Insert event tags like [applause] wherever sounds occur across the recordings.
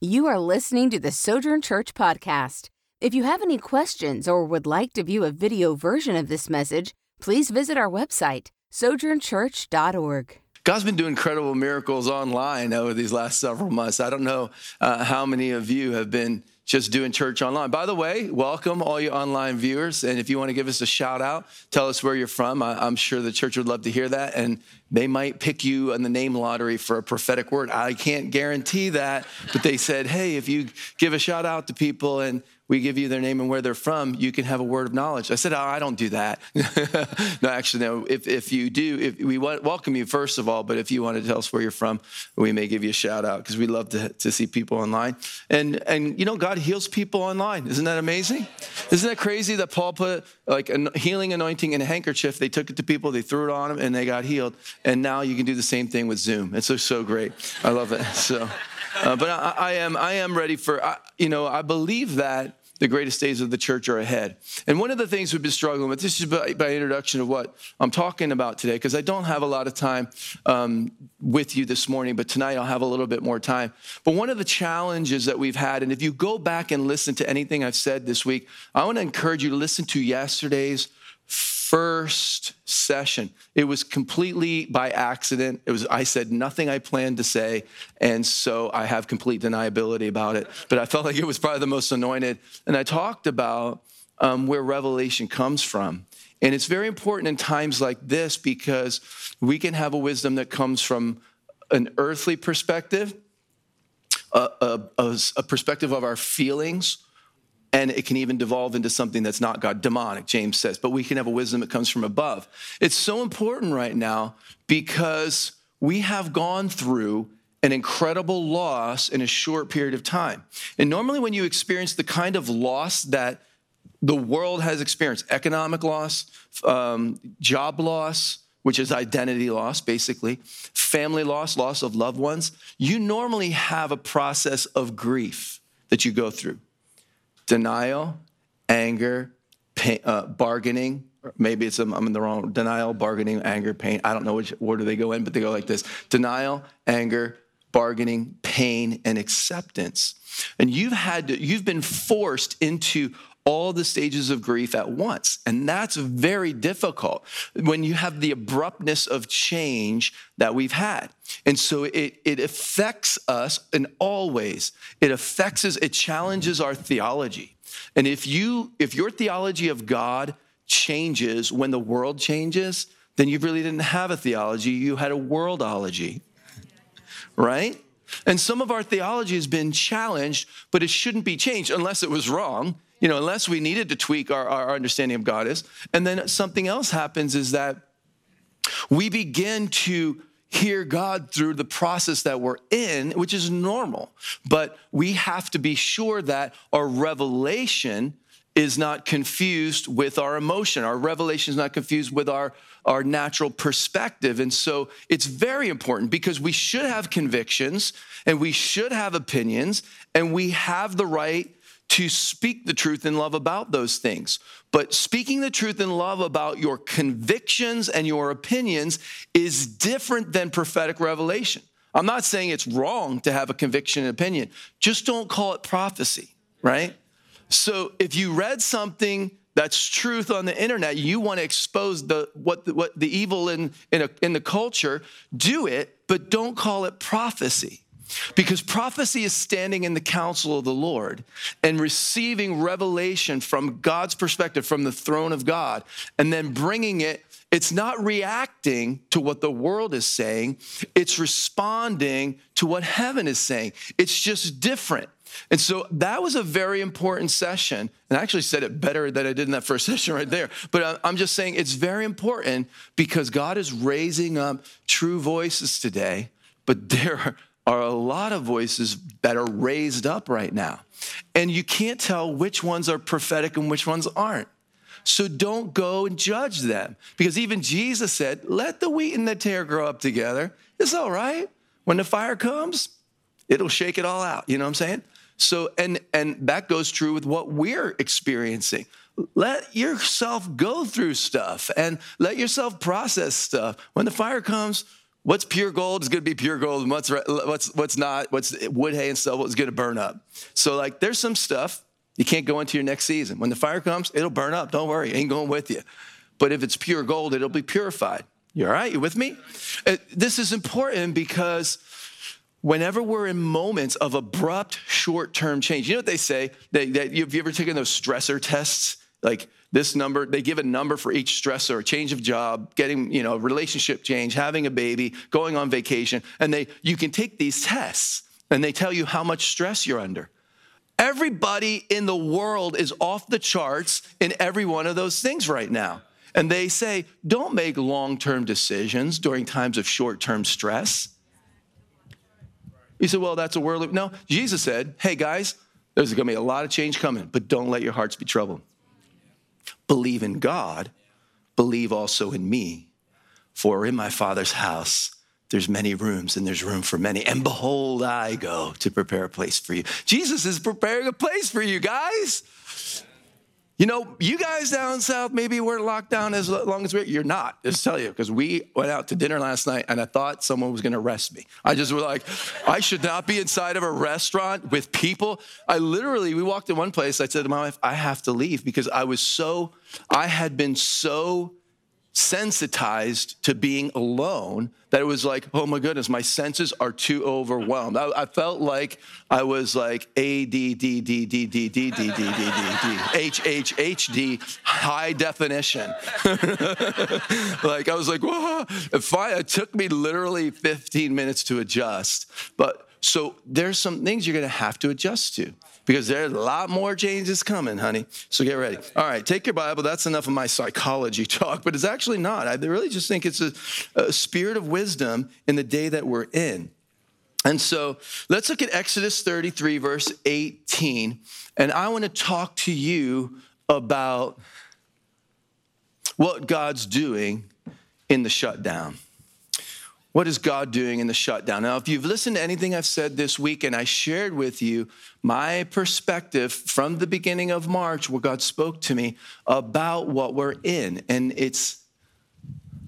You are listening to the Sojourn Church podcast. If you have any questions or would like to view a video version of this message, please visit our website, sojournchurch.org. God's been doing incredible miracles online over these last several months. I don't know uh, how many of you have been just doing church online. By the way, welcome all you online viewers. And if you want to give us a shout out, tell us where you're from. I, am sure the church would love to hear that. And they might pick you in the name lottery for a prophetic word. I can't guarantee that, but they said, hey, if you give a shout out to people and we give you their name and where they're from, you can have a word of knowledge. I said, oh, I don't do that. [laughs] no, actually, no. If, if you do, if we welcome you, first of all, but if you want to tell us where you're from, we may give you a shout out because we love to, to see people online. And, and, you know, God heals people online. Isn't that amazing? Isn't that crazy that Paul put like a healing anointing in a handkerchief? They took it to people, they threw it on them, and they got healed. And now you can do the same thing with Zoom. It's so, so great. I love it. [laughs] So, uh, but I, I, am, I am ready for, I, you know, I believe that the greatest days of the church are ahead. And one of the things we've been struggling with, this is by, by introduction of what I'm talking about today, because I don't have a lot of time um, with you this morning, but tonight I'll have a little bit more time. But one of the challenges that we've had, and if you go back and listen to anything I've said this week, I want to encourage you to listen to yesterday's first session. It was completely by accident. It was I said nothing I planned to say, and so I have complete deniability about it. But I felt like it was probably the most anointed. And I talked about um, where revelation comes from. And it's very important in times like this because we can have a wisdom that comes from an earthly perspective, a, a, a, a perspective of our feelings, and it can even devolve into something that's not God, demonic, James says. But we can have a wisdom that comes from above. It's so important right now because we have gone through an incredible loss in a short period of time. And normally, when you experience the kind of loss that the world has experienced economic loss, um, job loss, which is identity loss, basically, family loss, loss of loved ones you normally have a process of grief that you go through denial, anger, pain, uh, bargaining. Maybe it's I'm in the wrong denial, bargaining, anger, pain. I don't know which order they go in, but they go like this: denial, anger, bargaining, pain, and acceptance. And you've had to, you've been forced into all the stages of grief at once. And that's very difficult when you have the abruptness of change that we've had. And so it, it affects us in all ways. It affects us, it challenges our theology. And if you if your theology of God changes when the world changes, then you really didn't have a theology, you had a worldology. Right? And some of our theology has been challenged, but it shouldn't be changed unless it was wrong you know, unless we needed to tweak our, our understanding of God is. And then something else happens is that we begin to hear God through the process that we're in, which is normal. But we have to be sure that our revelation is not confused with our emotion. Our revelation is not confused with our, our natural perspective. And so it's very important because we should have convictions and we should have opinions and we have the right to speak the truth in love about those things. But speaking the truth in love about your convictions and your opinions is different than prophetic revelation. I'm not saying it's wrong to have a conviction and opinion, just don't call it prophecy, right? So if you read something that's truth on the internet, you want to expose the what the, what the evil in in, a, in the culture, do it, but don't call it prophecy. Because prophecy is standing in the counsel of the Lord and receiving revelation from God's perspective, from the throne of God, and then bringing it. It's not reacting to what the world is saying, it's responding to what heaven is saying. It's just different. And so that was a very important session. And I actually said it better than I did in that first [laughs] session right there. But I'm just saying it's very important because God is raising up true voices today. But [laughs] there are a lot of voices that are raised up right now. And you can't tell which ones are prophetic and which ones aren't. So don't go and judge them. Because even Jesus said, let the wheat and the tare grow up together. It's all right. When the fire comes, it'll shake it all out. You know what I'm saying? So, and and that goes true with what we're experiencing. Let yourself go through stuff and let yourself process stuff. When the fire comes, what's pure gold is going to be pure gold, and what's what's what's not, what's wood, hay, and stubble is going to burn up. So like, there's some stuff you can't go into your next season. When the fire comes, it'll burn up. Don't worry, it ain't going with you. But if it's pure gold, it'll be purified. You all right? You with me? Uh, this is important because whenever we're in moments of abrupt short-term change, you know what they say? That, have you ever taken those stressor tests? Like this number, they give a number for each stressor, change of job, getting, you know, relationship change, having a baby, going on vacation, and they you can take these tests and they tell you how much stress you're under. Everybody in the world is off the charts in every one of those things right now. And they say, don't make long term decisions during times of short term stress. You say, well, that's a worldly. No, Jesus said, hey, guys, there's going to be a lot of change coming, but don't let your hearts be troubled. Believe in God, believe also in me. For in my Father's house, there's many rooms and there's room for many. And behold, I go to prepare a place for you. Jesus is preparing a place for you guys. You know, you guys down south, maybe we're locked down as long as we're, you're not, just tell you, because we went out to dinner last night and I thought someone was gonna arrest me. I just was like, I should not be inside of a restaurant with people. I literally, we walked in one place, I said to my wife, I have to leave because I was so, I had been so sensitized to being alone that it was like, oh my goodness, my senses are too overwhelmed. I, I felt like I was like A D D D D D D D D D D D H H H D high definition. like I was like, whoa. It took me literally 15 minutes to adjust. But so there's some things you're gonna have to adjust to because there's a lot more changes coming, honey. So get ready. All right, take your Bible. That's enough of my psychology [laughs] talk, but it's actually not. I really just think it's a, a spirit of wisdom in the day that we're in. And so let's look at Exodus 33, verse 18. And I want to talk to you about what God's doing in the shutdown. What is God doing in the shutdown? Now, if you've listened to anything I've said this week, and I shared with you my perspective from the beginning of March, where God spoke to me about what we're in. And it's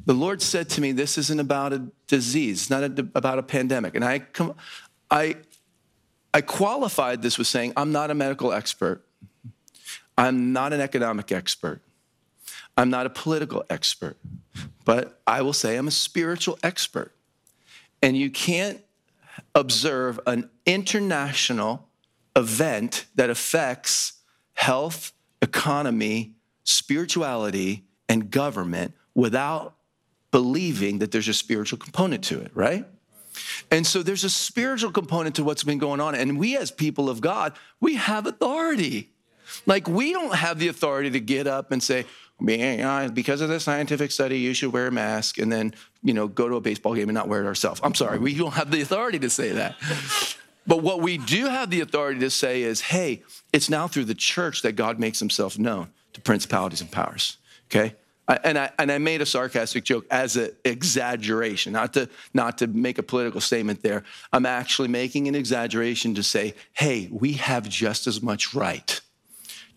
the Lord said to me, This isn't about a disease, it's not a, about a pandemic. And I, I, I qualified this with saying, I'm not a medical expert, I'm not an economic expert. I'm not a political expert, but I will say I'm a spiritual expert. And you can't observe an international event that affects health, economy, spirituality, and government without believing that there's a spiritual component to it, right? And so there's a spiritual component to what's been going on. And we, as people of God, we have authority. Like, we don't have the authority to get up and say, because of the scientific study, you should wear a mask and then, you know, go to a baseball game and not wear it ourselves. I'm sorry, we don't have the authority to say that. But what we do have the authority to say is, hey, it's now through the church that God makes himself known to principalities and powers. Okay? and I and I made a sarcastic joke as an exaggeration, not to not to make a political statement there. I'm actually making an exaggeration to say, hey, we have just as much right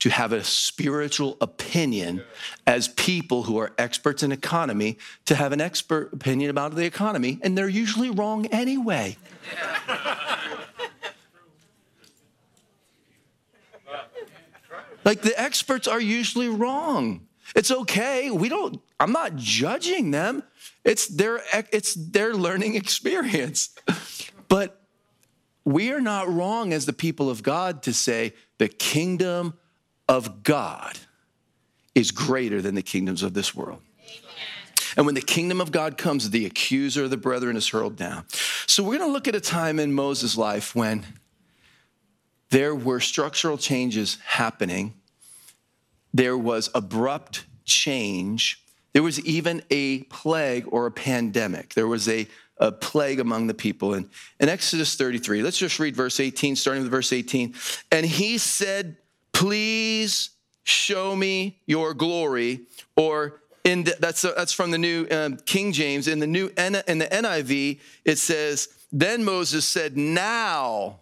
to have a spiritual opinion as people who are experts in economy to have an expert opinion about the economy, and they're usually wrong anyway. like the experts are usually wrong. It's okay. We don't, I'm not judging them. It's their, it's their learning [laughs] experience. But we are not wrong as the people of God to say the kingdom of God is greater than the kingdoms of this world. And when the kingdom of God comes, the accuser of the brethren is hurled down. So we're going to look at a time in Moses' life when there were structural changes happening. There was abrupt change. There was even a plague or a pandemic. There was a, a plague among the people. And in Exodus 33, let's just read verse 18, starting with verse 18. And he said please show me your glory or in the, that's that's from the new um, King James. In the new in the NIV it says then Moses said now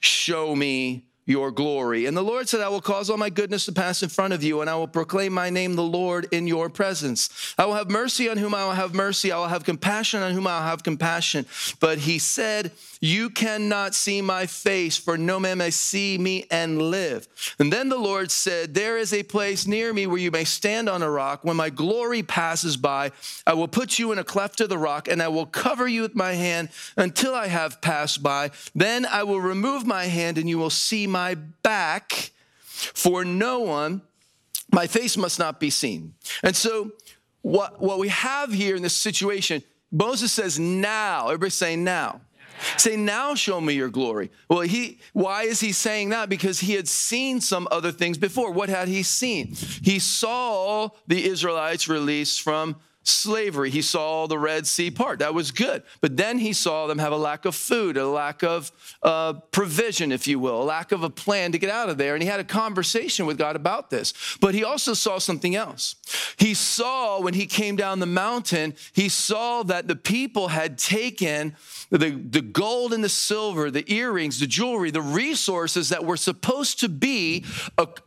show me your glory. And the Lord said, I will cause all my goodness to pass in front of you, and I will proclaim my name, the Lord, in your presence. I will have mercy on whom I will have mercy. I will have compassion on whom I will have compassion. But he said, You cannot see my face, for no man may see me and live. And then the Lord said, There is a place near me where you may stand on a rock. When my glory passes by, I will put you in a cleft of the rock, and I will cover you with my hand until I have passed by. Then I will remove my hand, and you will see my back, for no one, my face must not be seen. And so, what, what we have here in this situation, Moses says, now. Everybody saying now. Say, now show me your glory. Well, he why is he saying that? Because he had seen some other things before. What had he seen? He saw the Israelites released from slavery. He saw the Red Sea part. That was good. But then he saw them have a lack of food, a lack of uh, provision, if you will, a lack of a plan to get out of there. And he had a conversation with God about this. But he also saw something else. He saw when he came down the mountain, he saw that the people had taken the, the gold and the silver, the earrings, the jewelry, the resources that were supposed to be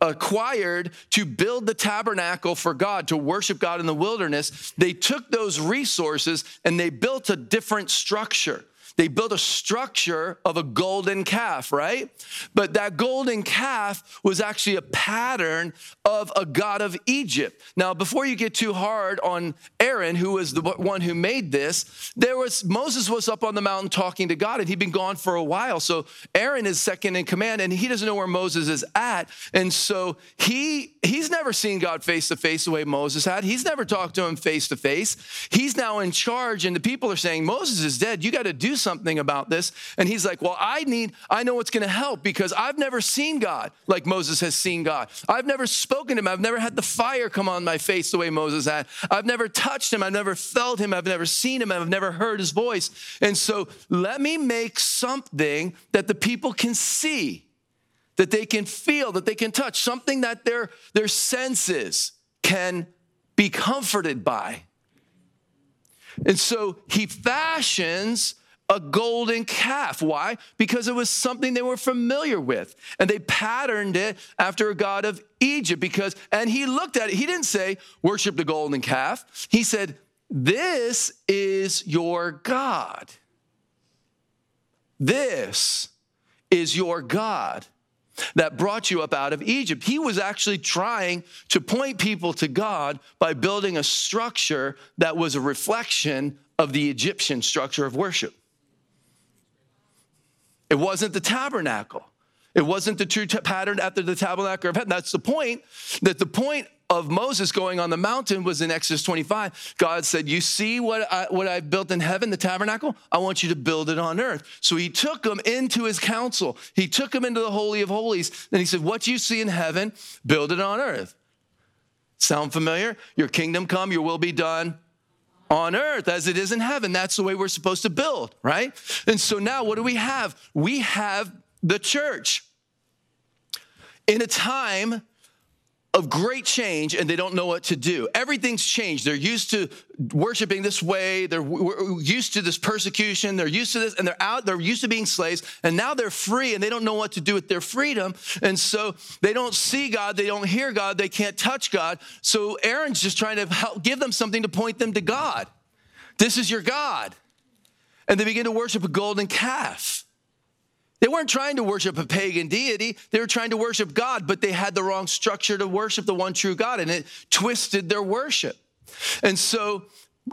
acquired to build the tabernacle for God, to worship God in the wilderness. They took those resources and they built a different structure. They built a structure of a golden calf, right? But that golden calf was actually a pattern of a god of Egypt. Now, before you get too hard on Aaron, who was the one who made this, there was Moses was up on the mountain talking to God, and he'd been gone for a while. So Aaron is second in command, and he doesn't know where Moses is at. And so he he's never seen God face to face the way Moses had. He's never talked to him face to face. He's now in charge, and the people are saying, Moses is dead. You got to do something something about this. And he's like, Well, I need, I know what's going to help because I've never seen God like Moses has seen God. I've never spoken to him. I've never had the fire come on my face the way Moses had. I've never touched him. I've never felt him. I've never seen him. I've never heard his voice. And so let me make something that the people can see that they can feel, that they can touch, something that their, their senses can be comforted by. And so he fashions a golden calf. Why? Because it was something they were familiar with. And they patterned it after a god of Egypt because, and he looked at it, he didn't say, worship the golden calf. He said, This is your God. This is your God that brought you up out of Egypt. He was actually trying to point people to God by building a structure that was a reflection of the Egyptian structure of worship. It wasn't the tabernacle. It wasn't the true t- pattern after the tabernacle of heaven. That's the point. That the point of Moses going on the mountain was in Exodus 25. God said, You see what, I, what I've built in heaven, the tabernacle? I want you to build it on earth. So he took them into his council. He took them into the Holy of Holies. And he said, What you see in heaven, build it on earth. Sound familiar? Your kingdom come, your will be done on earth as it is in heaven. That's the way we're supposed to build, right? And so now what do we have? We have the church. In a time of great change and they don't know what to do. Everything's changed. They're used to worshiping this way. They're used to this persecution. They're used to this and they're out. They're used to being slaves and now they're free and they don't know what to do with their freedom. And so they don't see God. They don't hear God. They can't touch God. So Aaron's just trying to help give them something to point them to God. This is your God. And they begin to worship a golden calf. They weren't trying to worship a pagan deity. They were trying to worship God, but they had the wrong structure to worship the one true God, and it twisted their worship. And so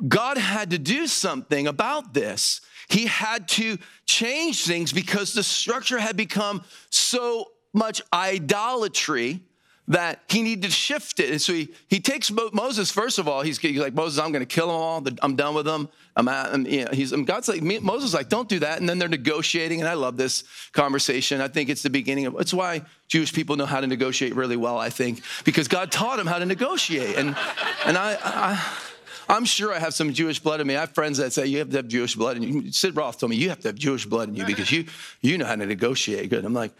God had to do something about this. He had to change things because the structure had become so much idolatry that he needed to shift it. And so he, he takes Moses, first of all, he's, he's like, Moses, I'm going to kill them all. I'm done with them. I'm, I'm you know, he's, and God's like, Moses is like, don't do that. And then they're negotiating. And I love this conversation. I think it's the beginning of, it's why Jewish people know how to negotiate really well, I think, because God taught them how to negotiate. And, and I, I I'm sure I have some Jewish blood in me. I have friends that say you have to have Jewish blood in you. Sid Roth told me you have to have Jewish blood in you because you you know how to negotiate good. I'm like,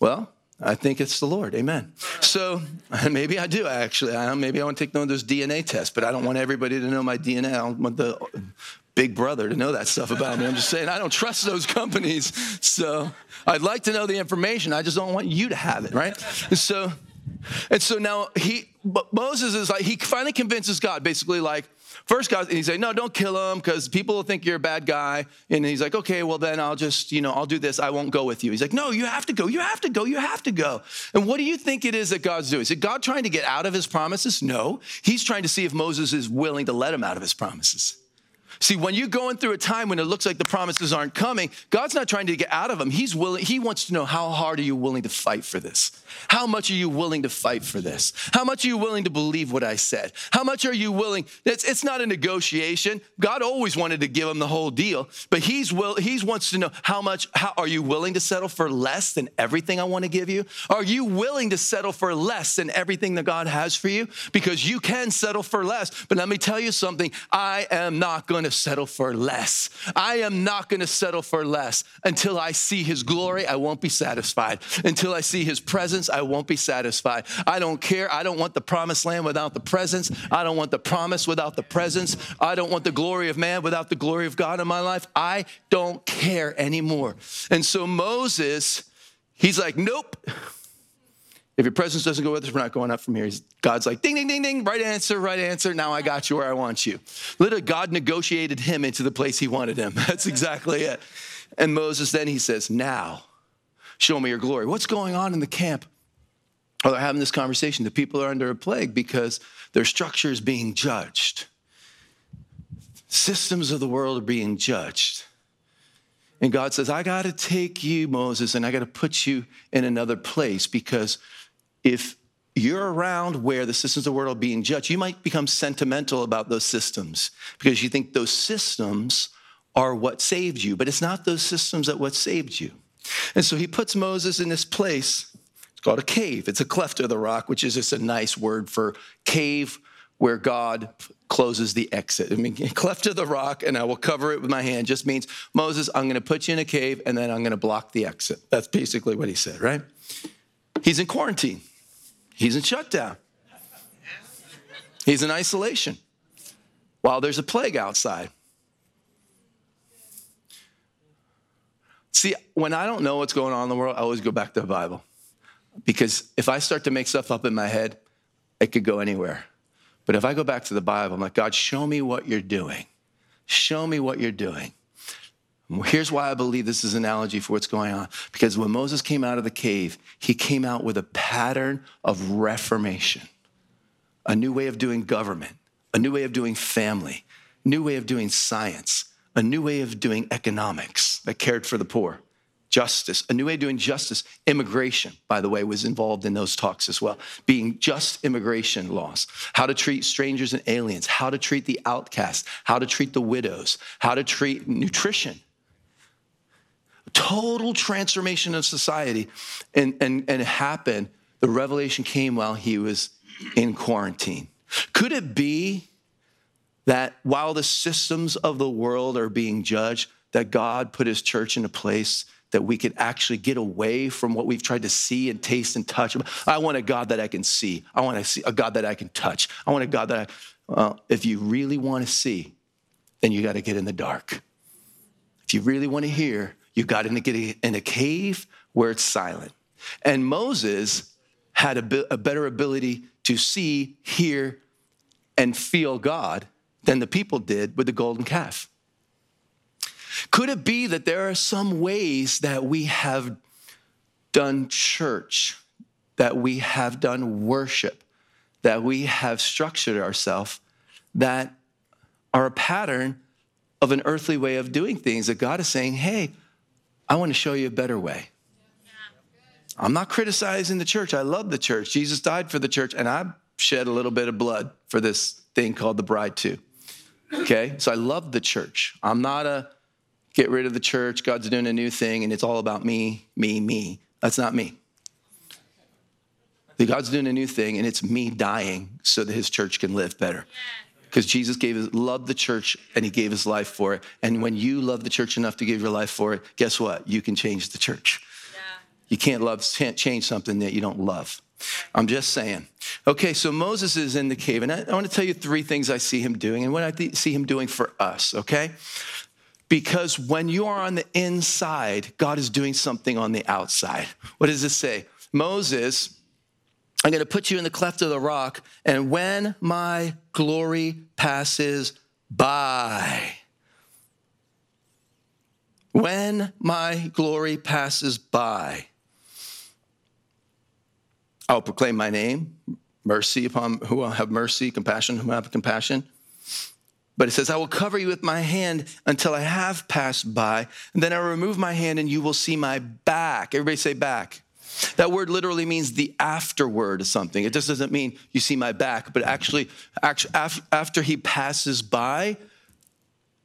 well, I think it's the Lord. Amen. So [laughs] maybe I do actually. I maybe I want to take one of those DNA tests, but I don't want everybody to know my DNA. I don't want the Big Brother to know that stuff about me. I'm just saying, I don't trust those companies. So I'd like to know the information. I just don't want you to have it, right? And so, and so now he, Moses is like, he finally convinces God, basically, like, First, God, and he's like, no, don't kill him because people will think you're a bad guy. And he's like, okay, well, then I'll just, you know, I'll do this. I won't go with you. He's like, no, you have to go. You have to go. You have to go. And what do you think it is that God's doing? Is it God trying to get out of his promises? No. He's trying to see if Moses is willing to let him out of his promises. See, when you're going through a time when it looks like the promises aren't coming, God's not trying to get out of them. He's willing, He wants to know how hard are you willing to fight for this? How much are you willing to fight for this? How much are you willing to believe what I said? How much are you willing? It's, it's not a negotiation. God always wanted to give him the whole deal, but He's will He wants to know how much, how are you willing to settle for less than everything I want to give you? Are you willing to settle for less than everything that God has for you? Because you can settle for less. But let me tell you something, I am not going to settle for less. I am not going to settle for less. Until I see his glory, I won't be satisfied. Until I see his presence, I won't be satisfied. I don't care. I don't want the promised land without the presence. I don't want the promise without the presence. I don't want the glory of man without the glory of God in my life. I don't care anymore. And so Moses, he's like, nope. If your presence doesn't go with us, we're not going up from here. God's like, ding, ding, ding, ding, right answer, right answer. Now I got you where I want you. Literally, God negotiated him into the place he wanted him. [laughs] That's exactly it. And Moses, then he says, now show me your glory. What's going on in the camp? They're having this conversation. The people are under a plague because their structure is being judged. Systems of the world are being judged. And God says, I got to take you, Moses, and I got to put you in another place because if you're around where the systems of the world are being judged, you might become sentimental about those systems because you think those systems are what saved you, but it's not those systems that what saved you. And so he puts Moses in this place. Called a cave. It's a cleft of the rock, which is just a nice word for cave where God closes the exit. I mean, [laughs] cleft of the rock, and I will cover it with my hand just means, Moses, I'm going to put you in a cave and then I'm going to block the exit. That's basically what he said, right? He's in quarantine. He's in shutdown. He's in isolation while there's a plague outside. See, when I don't know what's going on in the world, I always go back to the Bible. Because if I start to make stuff up in my head, it could go anywhere. But if I go back to the Bible, I'm like, God, show me what you're doing. Show me what you're doing. Here's why I believe this is an analogy for what's going on. Because when Moses came out of the cave, he came out with a pattern of reformation, a new way of doing government, a new way of doing family, new way of doing science, a new way of doing economics that cared for the poor, justice, a new way of doing justice. Immigration, by the way, was involved in those talks as well, being just immigration laws, how to treat strangers and aliens, how to treat the outcast, how to treat the widows, how to treat nutrition total transformation of society. And, and, and it happened. The revelation came while he was in quarantine. Could it be that while the systems of the world are being judged, that God put his church in a place that we could actually get away from what we've tried to see and taste and touch. I want a God that I can see. I want to see a God that I can touch. I want a God that I, well, if you really want to see, then you got to get in the dark. If you really want to hear, you got to get in a cave where it's silent. And Moses had a, a better ability to see, hear, and feel God than the people did with the golden calf. Could it be that there are some ways that we have done church, that we have done worship, that we have structured ourselves that are a pattern of an earthly way of doing things that God is saying, hey, I want to show you a better way. I'm not criticizing the church. I love the church. Jesus died for the church, and I shed a little bit of blood for this thing called the bride, too. Okay? So I love the church. I'm not a get rid of the church, God's doing a new thing, and it's all about me, me, me. That's not me. God's doing a new thing, and it's me dying so that his church can live better. Because Jesus gave his, loved the church and he gave his life for it. And when you love the church enough to give your life for it, guess what? You can change the church. You can't love, can't change something that you don't love. I'm just saying. Okay, so Moses is in the cave, and I, I want to tell you three things I see him doing and what I th- see him doing for us, okay? Because when you are on the inside, God is doing something on the outside. What does this say? Moses, I'm going to put you in the cleft of the rock, and when my glory passes by, when my glory passes by, I'll proclaim my name, mercy upon who will have mercy, compassion who will have compassion. But it says, I will cover you with my hand until I have passed by, and then I will remove my hand and you will see my back. Everybody say back. That word literally means the afterword of something. It just doesn't mean you see my back, but actually, after he passes by,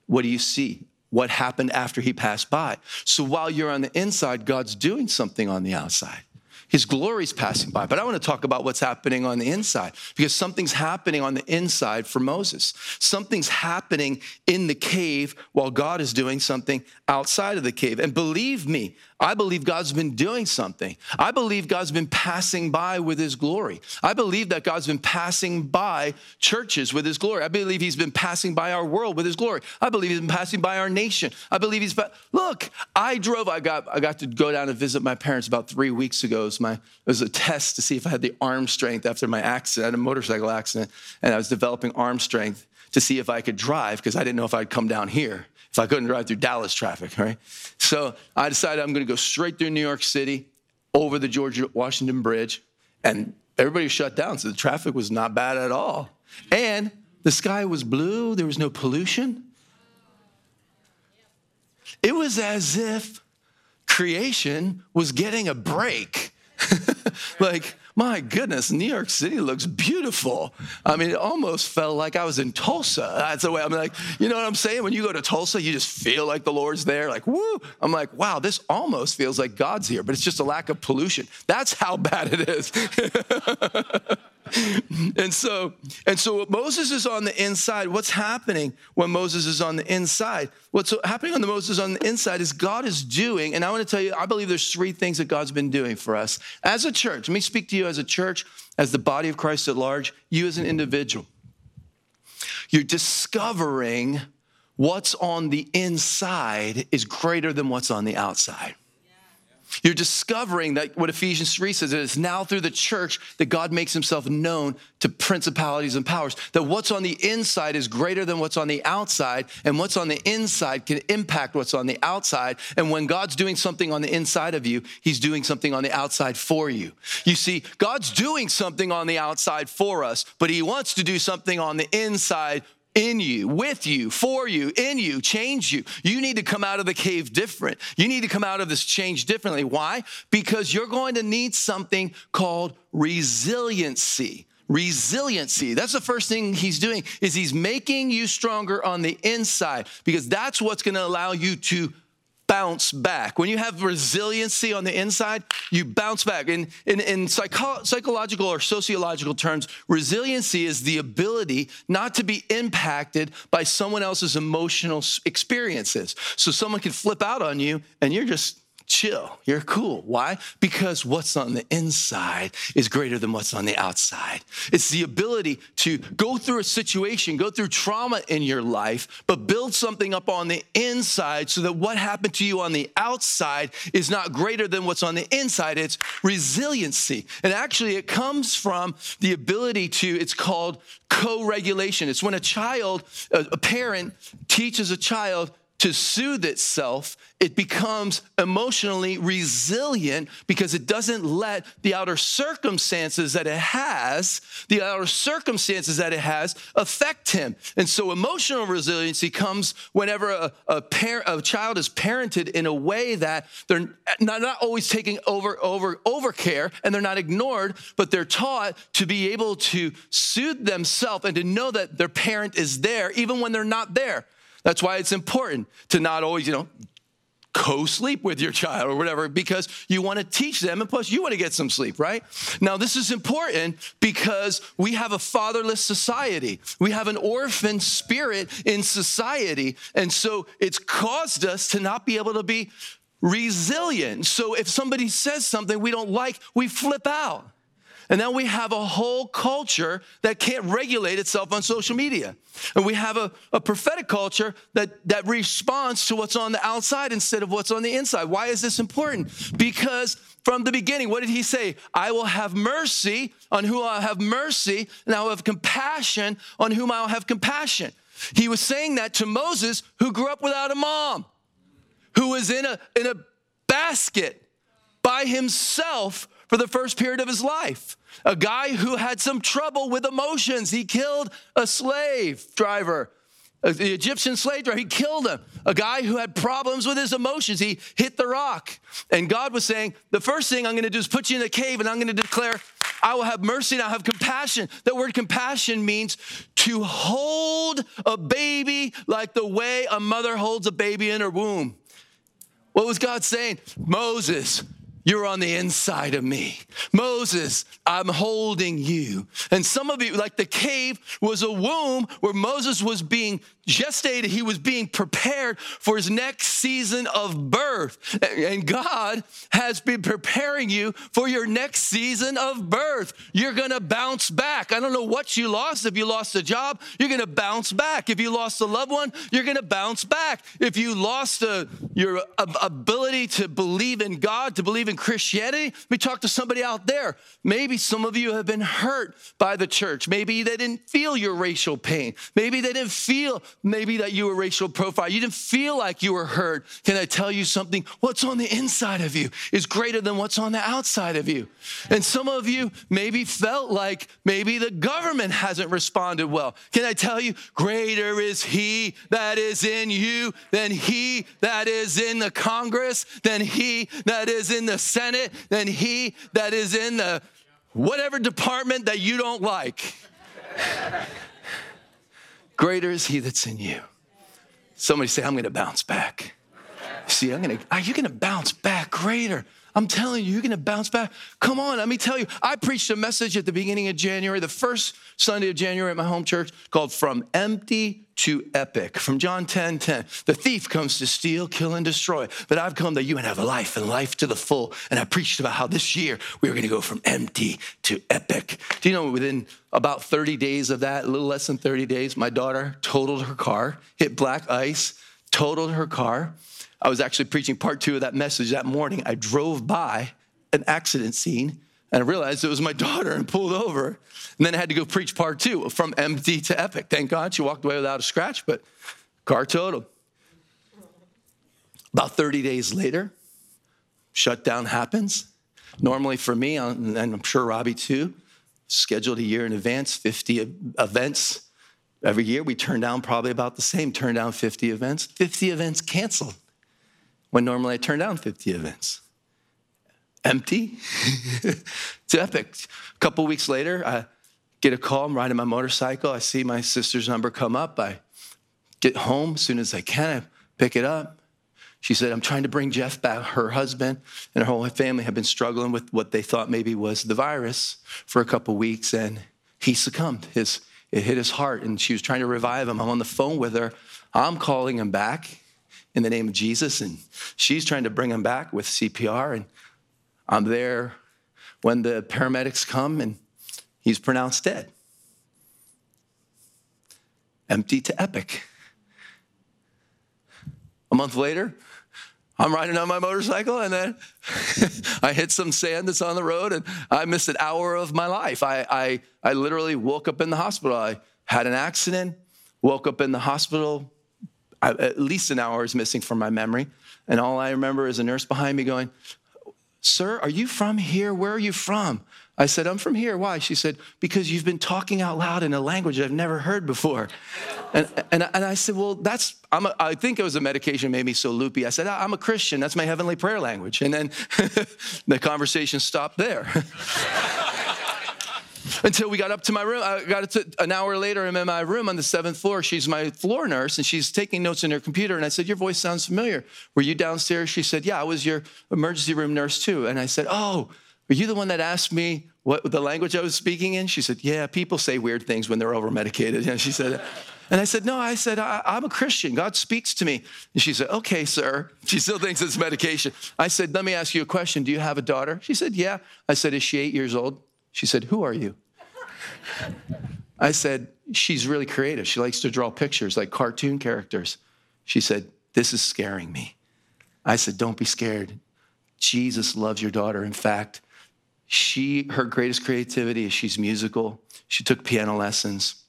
what do you see? What happened after he passed by? So while you're on the inside, God's doing something on the outside. His glory is passing by. But I want to talk about what's happening on the inside because something's happening on the inside for Moses. Something's happening in the cave while God is doing something outside of the cave. And believe me, I believe God's been doing something. I believe God's been passing by with his glory. I believe that God's been passing by churches with his glory. I believe he's been passing by our world with his glory. I believe he's been passing by our nation. I believe he's look, I drove, I got I got to go down and visit my parents about three weeks ago. It was my it was a test to see if I had the arm strength after my accident. I had a motorcycle accident, and I was developing arm strength to see if I could drive because I didn't know if I'd come down here if I couldn't drive through Dallas traffic, right? So I decided I'm going to go straight through New York City over the George Washington Bridge, and everybody shut down. So the traffic was not bad at all. And the sky was blue, there was no pollution. It was as if creation was getting a break. [laughs] like, my goodness, New York City looks beautiful. I mean, it almost felt like I was in Tulsa. That's the way I'm like, you know what I'm saying? When you go to Tulsa, you just feel like the Lord's there, like, woo. I'm like, wow, this almost feels like God's here, but it's just a lack of pollution. That's how [laughs] bad it is. [laughs] [laughs] and so and so moses is on the inside what's happening when moses is on the inside? What's happening on the moses on the inside is god is doing and i want to tell you i believe there's three things that god's been doing for us. As a church let me speak to you as a church as the body of christ at large you as an individual. You're discovering what's on the inside is greater than what's on the outside you're discovering that what Ephesians 3 says it is now through the church that God makes himself known to principalities and powers. That what's on the inside is greater than what's on the outside, and what's on the inside can impact what's on the outside. And when God's doing something on the inside of you, he's doing something on the outside for you. You see, God's doing something on the outside for us, but he wants to do something on the inside in you, with you, for you, in you, change you. You need to come out of the cave different. You need to come out of this change differently. Why? Because you're going to need something called resiliency resiliency that's the first thing he's doing is he's making you stronger on the inside because that's what's going to allow you to bounce back. When you have resiliency on the inside, you bounce back. In, in, in psycho- psychological or sociological terms, resiliency is the ability not to be impacted by someone else's emotional experiences. So someone can flip out on you and you're just chill. You're cool. Why? Because what's on the inside is greater than what's on the outside. It's the ability to go through a situation, go through trauma in your life, but build something up on the inside so that what happened to you on the outside is not greater than what's on the inside. It's resiliency. And actually, it comes from the ability to, it's called co regulation. It's when a child, a parent teaches a child to soothe itself, it becomes emotionally resilient because it doesn't let the outer circumstances that it has, the outer circumstances that it has, affect him. And so emotional resiliency comes whenever a, a, a child is parented in a way that they're not, not always taking over, over, over care and they're not ignored, but they're taught to be able to soothe themselves and to know that their parent is there even when they're not there. That's why it's important to not always, you know, co-sleep with your child or whatever because you want to teach them and plus you want to get some sleep right? Now this is important because we have a fatherless society. We have an orphan spirit in society and so it's caused us to not be able to be resilient. So if somebody says something we don't like we flip out And now we have a whole culture that can't regulate itself on social media. And we have a, a prophetic culture that, that responds to what's on the outside instead of what's on the inside. Why is this important? Because from the beginning, what did he say? I will have mercy on whom I'll have mercy, and I will have compassion on whom I'll have compassion. He was saying that to Moses, who grew up without a mom, who was in a, in a basket by himself for the first period of his life. A guy who had some trouble with emotions. He killed a slave driver, the Egyptian slave driver. He killed him. A guy who had problems with his emotions. He hit the rock. And God was saying, The first thing I'm going to do is put you in a cave and I'm going to declare, I will have mercy and I'll have compassion. That word compassion means to hold a baby like the way a mother holds a baby in her womb. What was God saying? Moses, you're on the inside of me. Moses, I'm holding you. And some of you, like the cave was a womb where Moses was being gestated, he was being prepared for his next season of birth. And God has been preparing you for your next season of birth. You're gonna bounce back. I don't know what you lost. If you lost a job, you're gonna bounce back. If you lost a loved one, you're gonna bounce back. If you lost a, your ability to believe in God, to believe in Christianity, let me talk to somebody out there. Maybe some of you have been hurt by the church. Maybe they didn't feel your racial pain. Maybe they didn't feel maybe that you were racial profile. You didn't feel like you were hurt. Can I tell you something? What's on the inside of you is greater than what's on the outside of you. And some of you maybe felt like maybe the government hasn't responded well. Can I tell you, greater is he that is in you than he that is in the Congress, than he that is in the Senate, than he that is in the whatever department that you don't like. Greater is he that's in you. Somebody say, I'm going to bounce back. See, I'm going to, are you going to bounce back greater? I'm telling you, you're going to bounce back. Come on, let me tell you. I preached a message at the beginning of January, the first Sunday of January at my home church called From Empty to Epic. From John 10 10. The thief comes to steal, kill, and destroy. But I've come that you might have a life and life to the full. And I preached about how this year we are going to go from empty to epic. Do you know within about 30 days of that, a little less than 30 days, my daughter totaled her car, hit black ice, totaled her car. I was actually preaching part two of that message that morning. I drove by an accident scene and I realized it was my daughter and pulled over. And then I had to go preach part two from empty to epic. Thank God she walked away without a scratch, but car totaled. About 30 days later, shutdown happens. Normally for me, and I'm sure Robbie too, scheduled a year in advance, 50 events. Every year we turn down probably about the same, turn down 50 events. 50 events canceled when normally I turn down 50 events. Empty. [laughs] it's epic. A couple weeks later, I get a call. I'm riding my motorcycle. I see my sister's number come up. I get home as soon as I can. I pick it up. She said, I'm trying to bring Jeff back. Her husband and her whole family have been struggling with what they thought maybe was the virus for a couple weeks, and he succumbed. His, it hit his heart, and she was trying to revive him. I'm on the phone with her. I'm calling him back in the name of Jesus. And she's trying to bring him back with CPR. And I'm there when the paramedics come and he's pronounced dead. Empty to epic. A month later, I'm riding on my motorcycle and then [laughs] I hit some sand that's on the road and I missed an hour of my life. I, I, I literally woke up in the hospital. I had an accident, woke up in the hospital, I, at least an hour is missing from my memory. And all I remember is a nurse behind me going, Sir, are you from here? Where are you from? I said, I'm from here. Why? She said, Because you've been talking out loud in a language I've never heard before. And, and, and I said, Well, that's, I'm a, I think it was a medication made me so loopy. I said, I'm a Christian. That's my heavenly prayer language. And then [laughs] the conversation stopped there. [laughs] until we got up to my room. I got to, an hour later, I'm in my room on the seventh floor. She's my floor nurse, and she's taking notes in her computer. And I said, Your voice sounds familiar. Were you downstairs? She said, Yeah, I was your emergency room nurse too. And I said, Oh, are you the one that asked me what the language I was speaking in? She said, Yeah, people say weird things when they're over medicated. [laughs] And she said, and I said, No, I said, I, am a Christian. God speaks to me. And she said, Okay, sir. [laughs] She still thinks it's medication. I said, Let me ask you a question. Do you have a daughter? She said, Yeah. I said, Is she eight years old? She said, Who are you? I said, She's really creative. She likes to draw pictures like cartoon characters. She said, This is scaring me. I said, Don't be scared. Jesus loves your daughter. In fact, she her greatest creativity is she's musical. She took piano lessons.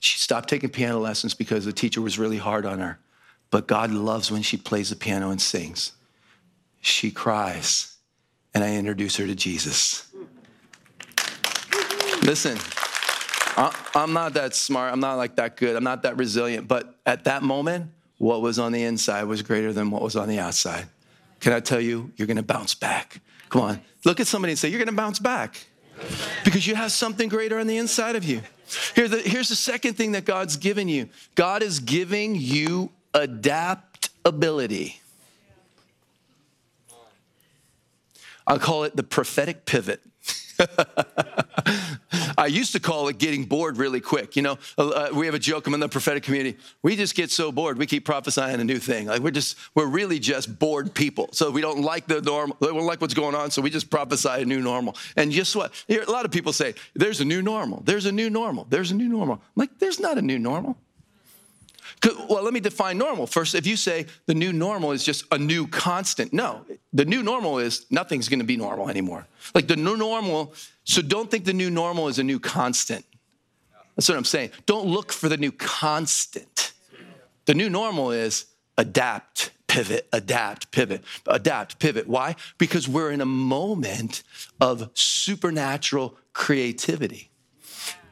She stopped taking piano lessons because the teacher was really hard on her. But God loves when she plays the piano and sings. She cries, and I introduce her to Jesus. Listen, I'm not that smart. I'm not like that good. I'm not that resilient. But at that moment, what was on the inside was greater than what was on the outside. Can I tell you, you're gonna bounce back? Come on, look at somebody and say, You're gonna bounce back because you have something greater on the inside of you. Here the, here's the second thing that God's given you God is giving you adaptability. I'll call it the prophetic pivot. [laughs] I used to call it getting bored really quick. You know, uh, we have a joke in the prophetic community. We just get so bored, we keep prophesying a new thing. Like we're just, we're really just bored people. So we don't like the normal, we don't like what's going on, so we just prophesy a new normal. And guess what? Here, a lot of people say, there's a new normal, there's a new normal, there's a new normal. I'm like, there's not a new normal. Well, let me define normal. First, if you say the new normal is just a new constant, no. The new normal is nothing's gonna be normal anymore. Like the new normal, so don't think the new normal is a new constant. That's what I'm saying. Don't look for the new constant. The new normal is adapt, pivot, adapt, pivot, adapt, pivot. Why? Because we're in a moment of supernatural creativity.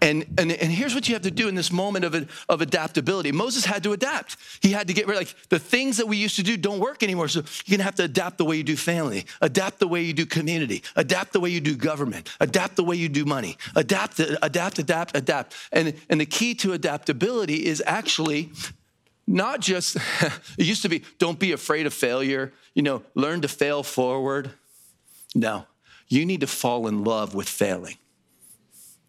And, and, and here's what you have to do in this moment of, of adaptability. Moses had to adapt. He had to get rid like the things that we used to do don't work anymore. So you're gonna have to adapt the way you do family, adapt the way you do community, adapt the way you do government, adapt the way you do money, adapt, adapt, adapt, adapt. And, and the key to adaptability is actually not just, [laughs] it used to be, don't be afraid of failure, you know, learn to fail forward. No, you need to fall in love with failing.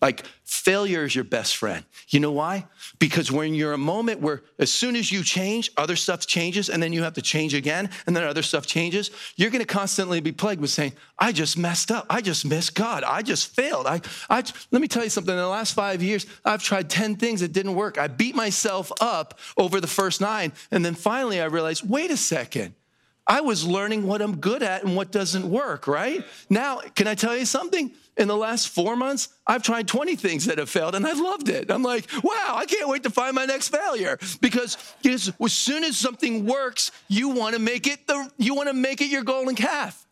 Like failure is your best friend. You know why? Because when you're a moment where as soon as you change, other stuff changes and then you have to change again and then other stuff changes, you're going to constantly be plagued with saying, I just messed up. I just missed God. I just failed. I, I, let me tell you something. In the last five years, I've tried 10 things that didn't work. I beat myself up over the first nine. And then finally I realized, wait a second. I was learning what I'm good at and what doesn't work, right? Now, can I tell you something? In the last four months, I've tried 20 things that have failed and I loved it. I'm like, wow, I can't wait to find my next failure. Because as soon as something works, you want to make it the you want to make it your golden calf.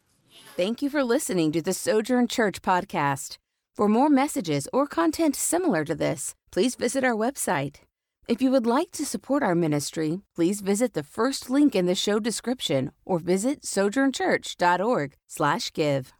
Thank you for listening to the Sojourn Church podcast. For more messages or content similar to this, please visit our website. If you would like to support our ministry, please visit the first link in the show description or visit sojournchurch.org/give.